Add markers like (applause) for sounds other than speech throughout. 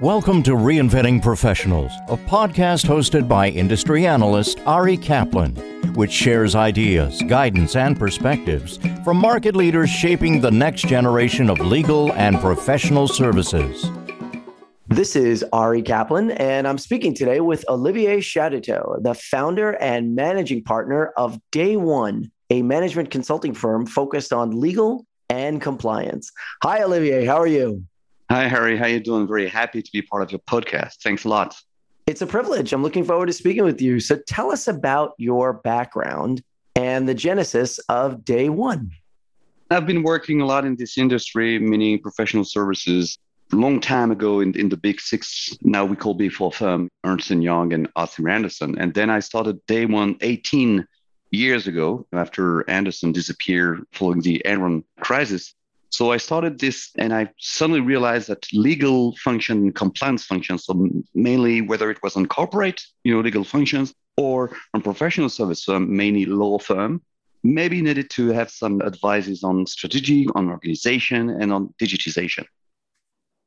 Welcome to Reinventing Professionals, a podcast hosted by industry analyst Ari Kaplan, which shares ideas, guidance, and perspectives from market leaders shaping the next generation of legal and professional services. This is Ari Kaplan, and I'm speaking today with Olivier Chaduteau, the founder and managing partner of Day One, a management consulting firm focused on legal and compliance. Hi, Olivier. How are you? Hi, Harry. How are you doing? Very happy to be part of your podcast. Thanks a lot. It's a privilege. I'm looking forward to speaking with you. So tell us about your background and the genesis of Day One. I've been working a lot in this industry, meaning professional services, long time ago in, in the big six, now we call big four firm, Ernst & Young and Arthur Andersen. And then I started Day One 18 years ago after Andersen disappeared following the Enron crisis. So I started this and I suddenly realized that legal function, compliance functions, so mainly whether it was on corporate, you know, legal functions or on professional service firm, um, mainly law firm, maybe needed to have some advices on strategy, on organization, and on digitization.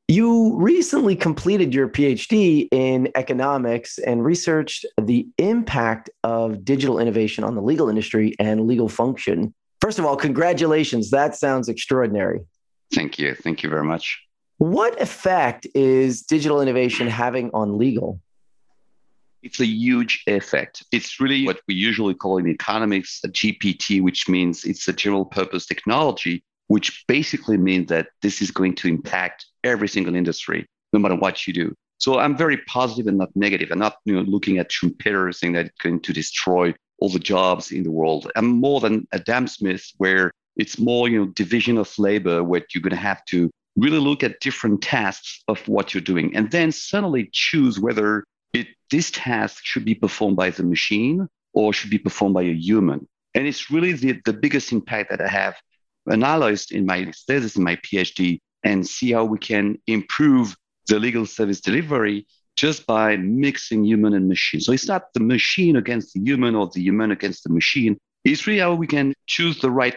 You recently completed your PhD in economics and researched the impact of digital innovation on the legal industry and legal function. First of all, congratulations. That sounds extraordinary. Thank you. Thank you very much. What effect is digital innovation having on legal? It's a huge effect. It's really what we usually call in economics a GPT, which means it's a general purpose technology, which basically means that this is going to impact every single industry, no matter what you do. So I'm very positive and not negative. I'm not you know, looking at Schumpeter saying that it's going to destroy all the jobs in the world. I'm more than Adam Smith, where it's more, you know, division of labor, where you're going to have to really look at different tasks of what you're doing, and then suddenly choose whether it, this task should be performed by the machine or should be performed by a human. And it's really the, the biggest impact that I have analyzed in my thesis, in my PhD, and see how we can improve the legal service delivery just by mixing human and machine. So it's not the machine against the human or the human against the machine. It's really how we can choose the right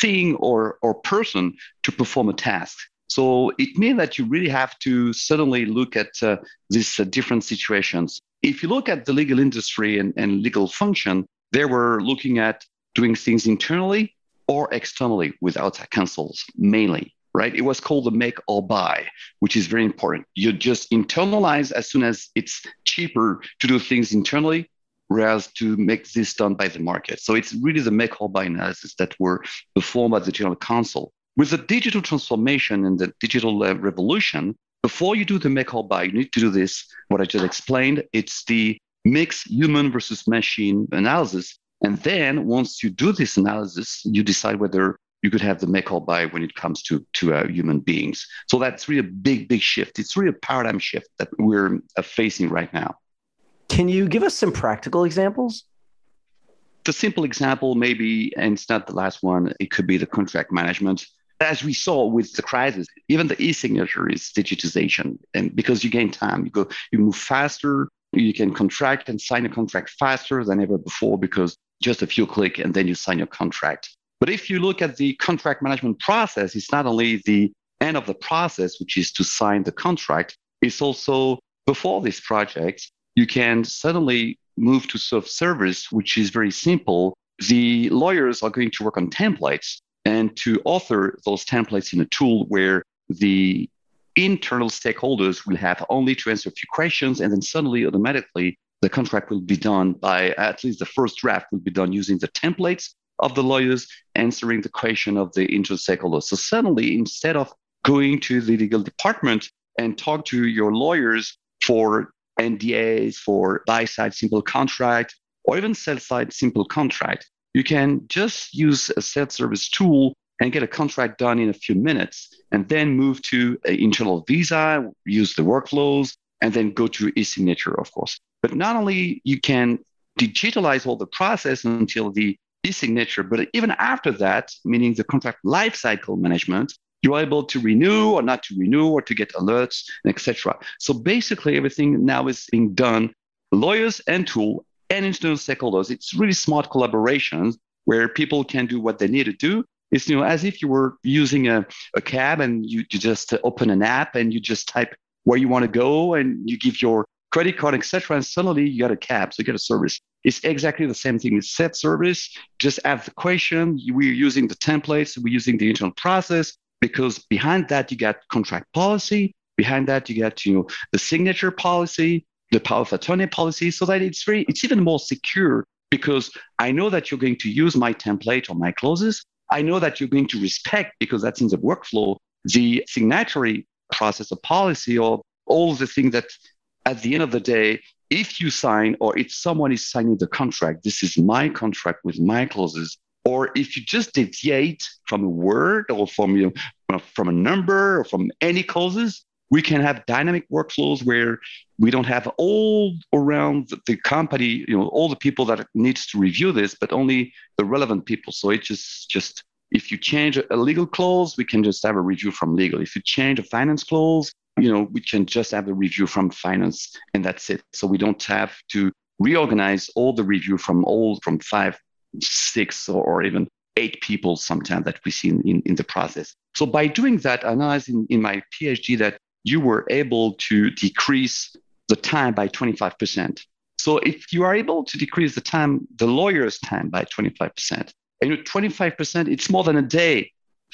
thing or, or person to perform a task. So it means that you really have to suddenly look at uh, these uh, different situations. If you look at the legal industry and, and legal function, they were looking at doing things internally or externally with outside counsels mainly right? It was called the make or buy, which is very important. You just internalize as soon as it's cheaper to do things internally, whereas to make this done by the market. So it's really the make or buy analysis that were performed by the general counsel. With the digital transformation and the digital uh, revolution, before you do the make or buy, you need to do this, what I just explained. It's the mix human versus machine analysis. And then once you do this analysis, you decide whether you could have the or buy when it comes to to uh, human beings. So that's really a big, big shift. It's really a paradigm shift that we're uh, facing right now. Can you give us some practical examples? The simple example, maybe, and it's not the last one. It could be the contract management. As we saw with the crisis, even the e-signature is digitization, and because you gain time, you go, you move faster. You can contract and sign a contract faster than ever before because just a few click and then you sign your contract but if you look at the contract management process, it's not only the end of the process, which is to sign the contract, it's also before this project, you can suddenly move to self service, which is very simple. The lawyers are going to work on templates and to author those templates in a tool where the internal stakeholders will have only to answer a few questions and then suddenly automatically the contract will be done by at least the first draft will be done using the templates of the lawyers answering the question of the interstakeholders. So suddenly, instead of going to the legal department and talk to your lawyers for NDAs, for buy side simple contract, or even sell side simple contract, you can just use a self service tool and get a contract done in a few minutes, and then move to an internal visa, use the workflows, and then go to e-signature, of course. But not only you can digitalize all the process until the e-signature. But even after that, meaning the contract lifecycle management, you're able to renew or not to renew or to get alerts, etc. So basically, everything now is being done, lawyers and tool and internal stakeholders. It's really smart collaborations where people can do what they need to do. It's you know as if you were using a, a cab and you, you just open an app and you just type where you want to go and you give your credit card, etc. And suddenly you got a cab, so you get a service. It's exactly the same thing. with set service. Just ask the question. We're using the templates. We're using the internal process because behind that you got contract policy. Behind that you got you know the signature policy, the power of attorney policy, so that it's very it's even more secure because I know that you're going to use my template or my clauses. I know that you're going to respect because that's in the workflow the signatory process of policy or all the things that at the end of the day, if you sign or if someone is signing the contract, this is my contract with my clauses. Or if you just deviate from a word or from you know, from a number or from any clauses, we can have dynamic workflows where we don't have all around the company, you know, all the people that needs to review this, but only the relevant people. So it just just if you change a legal clause, we can just have a review from legal. If you change a finance clause, you know, we can just have a review from finance and that's it. So we don't have to reorganize all the review from all from five, six, or, or even eight people sometimes that we see in, in, in, the process. So by doing that, I analyzed in, in my PhD that you were able to decrease the time by 25%. So if you are able to decrease the time, the lawyer's time by 25%, and you know, 25%, it's more than a day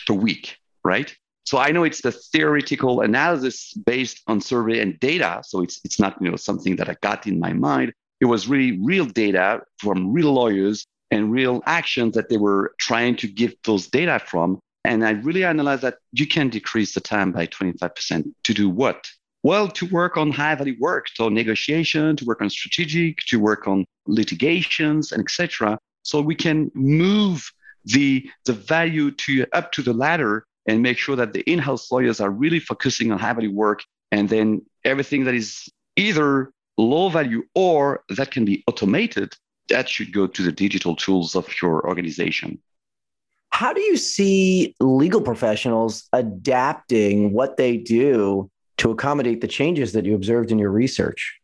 per week, right? So I know it's the theoretical analysis based on survey and data. So it's it's not you know something that I got in my mind. It was really real data from real lawyers and real actions that they were trying to give those data from. And I really analyzed that you can decrease the time by 25% to do what? Well, to work on high value work, so negotiation, to work on strategic, to work on litigations, and etc. So we can move the the value to up to the ladder and make sure that the in-house lawyers are really focusing on high value work and then everything that is either low value or that can be automated that should go to the digital tools of your organization. How do you see legal professionals adapting what they do to accommodate the changes that you observed in your research?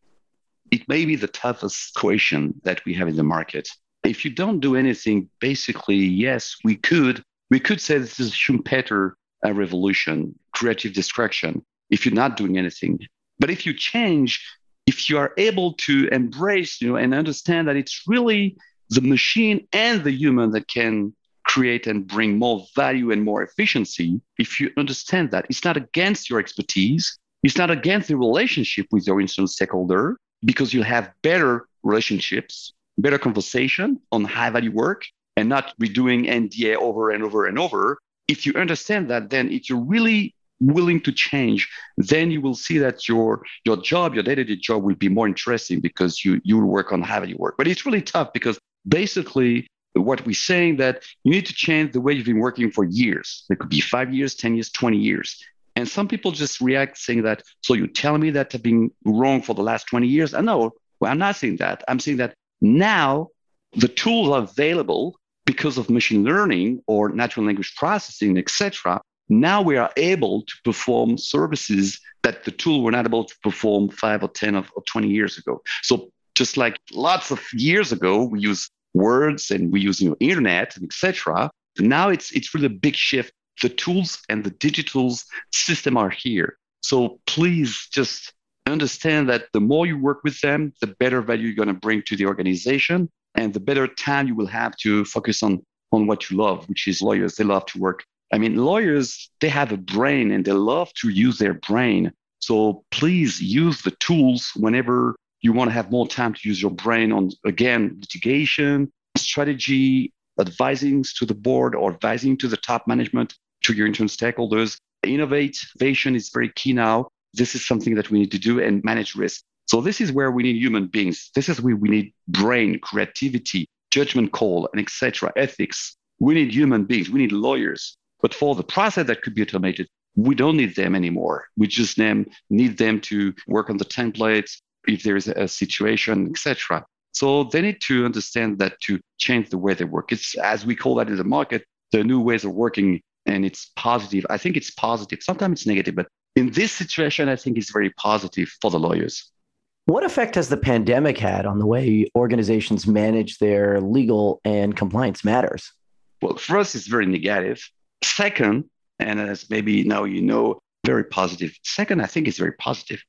It may be the toughest question that we have in the market. If you don't do anything basically yes we could we could say this is Schumpeter uh, revolution, creative destruction, if you're not doing anything. But if you change, if you are able to embrace, you know, and understand that it's really the machine and the human that can create and bring more value and more efficiency, if you understand that it's not against your expertise, it's not against the relationship with your insurance stakeholder, because you have better relationships, better conversation on high value work, and not redoing NDA over and over and over. If you understand that, then if you're really willing to change, then you will see that your your job, your day-to-day job will be more interesting because you you will work on how you work. But it's really tough because basically what we're saying that you need to change the way you've been working for years. It could be five years, 10 years, 20 years. And some people just react saying that, so you tell me that I've been wrong for the last 20 years? I know, well, I'm not saying that. I'm saying that now the tools are available because of machine learning or natural language processing, etc., now we are able to perform services that the tool were not able to perform five or 10 or 20 years ago. So just like lots of years ago, we use words and we use you know, internet and etc. Now it's it's really a big shift. The tools and the digital system are here. So please just understand that the more you work with them, the better value you're going to bring to the organization and the better time you will have to focus on on what you love, which is lawyers. They love to work. I mean, lawyers, they have a brain and they love to use their brain. So please use the tools whenever you want to have more time to use your brain on, again, litigation, strategy, advising to the board or advising to the top management, to your internal stakeholders. Innovate, Innovation is very key now. This is something that we need to do and manage risk. So this is where we need human beings. This is where we need brain, creativity, judgment call, and etc. Ethics. We need human beings. We need lawyers. But for the process that could be automated, we don't need them anymore. We just need them to work on the templates if there is a situation, etc. So they need to understand that to change the way they work. It's as we call that in the market, the new ways of working, and it's positive. I think it's positive. Sometimes it's negative, but in this situation, I think it's very positive for the lawyers. What effect has the pandemic had on the way organizations manage their legal and compliance matters? Well, for us, it's very negative. Second, and as maybe now you know, very positive. Second, I think it's very positive.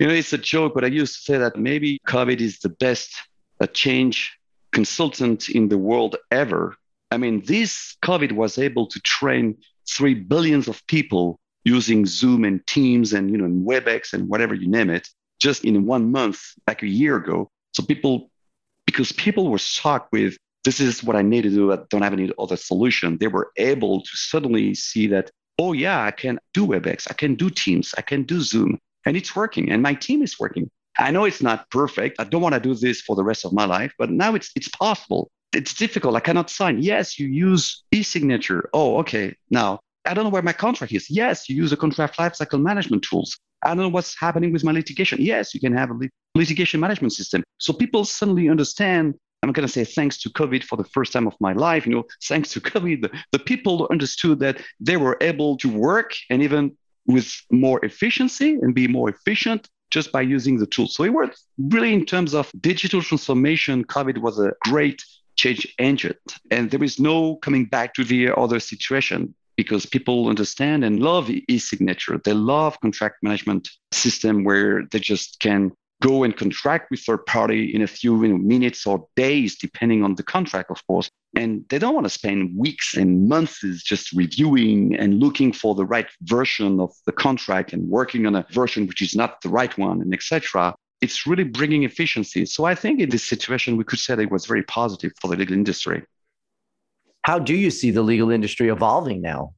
You know, it's a joke, but I used to say that maybe COVID is the best uh, change consultant in the world ever. I mean, this COVID was able to train three billions of people using Zoom and Teams and you know and WebEx and whatever you name it, just in one month, like a year ago. So people, because people were shocked with this is what I need to do. I don't have any other solution. They were able to suddenly see that, oh yeah, I can do WebEx, I can do Teams, I can do Zoom, and it's working, and my team is working. I know it's not perfect. I don't want to do this for the rest of my life, but now it's it's possible. It's difficult. I cannot sign. Yes, you use e-signature. Oh, okay. Now I don't know where my contract is. Yes, you use the contract lifecycle management tools. I don't know what's happening with my litigation. Yes, you can have a litigation management system. So people suddenly understand. I'm going to say thanks to COVID for the first time of my life. You know, thanks to (laughs) COVID, the, the people understood that they were able to work and even with more efficiency and be more efficient just by using the tools. So it worked really in terms of digital transformation. COVID was a great change engine. And there is no coming back to the other situation because people understand and love e-signature. They love contract management system where they just can go and contract with third party in a few you know, minutes or days, depending on the contract, of course. And they don't want to spend weeks and months just reviewing and looking for the right version of the contract and working on a version which is not the right one, and etc. It's really bringing efficiency. So I think in this situation, we could say that it was very positive for the legal industry. How do you see the legal industry evolving now?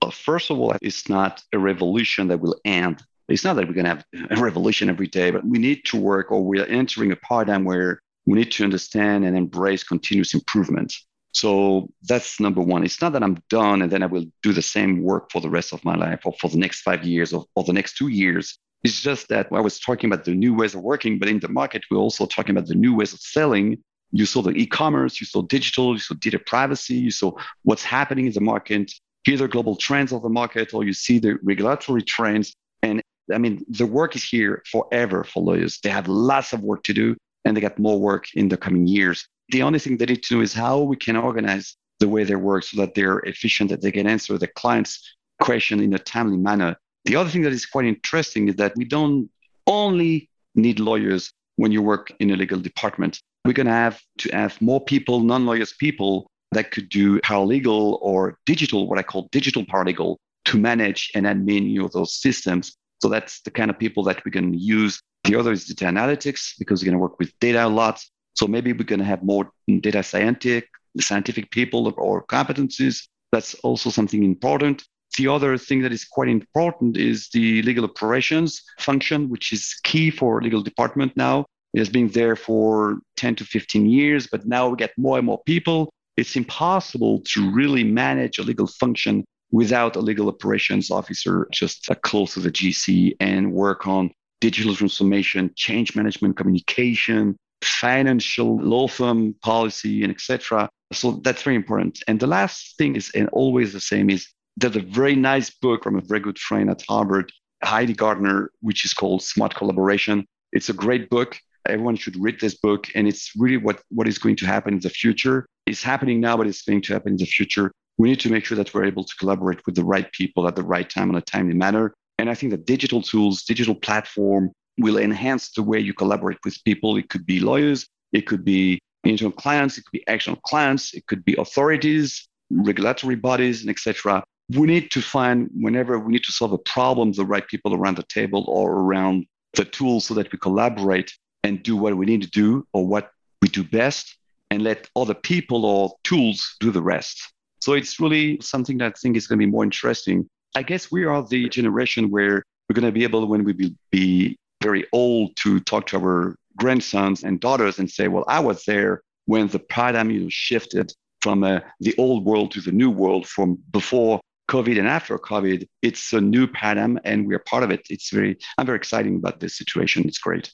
Well, first of all, it's not a revolution that will end it's not that we're going to have a revolution every day, but we need to work or we're entering a paradigm where we need to understand and embrace continuous improvement. So that's number one. It's not that I'm done and then I will do the same work for the rest of my life or for the next five years or, or the next two years. It's just that I was talking about the new ways of working, but in the market, we're also talking about the new ways of selling. You saw the e-commerce, you saw digital, you saw data privacy, you saw what's happening in the market, either global trends of the market, or you see the regulatory trends. And I mean, the work is here forever for lawyers. They have lots of work to do and they got more work in the coming years. The only thing they need to know is how we can organize the way they work so that they're efficient, that they can answer the client's question in a timely manner. The other thing that is quite interesting is that we don't only need lawyers when you work in a legal department. We're going to have to have more people, non lawyers people, that could do paralegal or digital, what I call digital paralegal, to manage and admin you know, those systems so that's the kind of people that we can use. The other is data analytics because we're going to work with data a lot. So maybe we're going to have more data scientific, scientific people or competencies. That's also something important. The other thing that is quite important is the legal operations function, which is key for legal department now. It has been there for 10 to 15 years, but now we get more and more people. It's impossible to really manage a legal function without a legal operations officer just close to the GC and work on digital transformation, change management, communication, financial law firm policy, and etc. So that's very important. And the last thing is, and always the same, is there's a very nice book from a very good friend at Harvard, Heidi Gardner, which is called Smart Collaboration. It's a great book. Everyone should read this book. And it's really what, what is going to happen in the future. It's happening now, but it's going to happen in the future we need to make sure that we're able to collaborate with the right people at the right time in a timely manner. And I think that digital tools, digital platform will enhance the way you collaborate with people. It could be lawyers, it could be internal clients, it could be external clients, it could be authorities, regulatory bodies, and etc. We need to find whenever we need to solve a problem, the right people around the table or around the tools so that we collaborate and do what we need to do or what we do best and let other people or tools do the rest. So it's really something that I think is going to be more interesting. I guess we are the generation where we're going to be able, when we be, be very old, to talk to our grandsons and daughters and say, well, I was there when the paradigm you know, shifted from uh, the old world to the new world from before COVID and after COVID. It's a new paradigm and we're part of it. It's very, I'm very excited about this situation. It's great.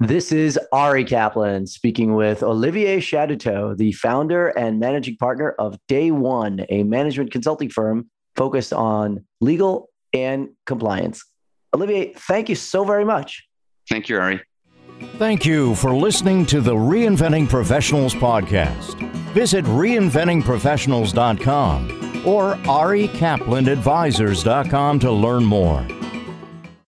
This is Ari Kaplan speaking with Olivier Chaduteau, the founder and managing partner of Day One, a management consulting firm focused on legal and compliance. Olivier, thank you so very much. Thank you, Ari. Thank you for listening to the Reinventing Professionals podcast. Visit reinventingprofessionals.com or arikaplanadvisors.com to learn more.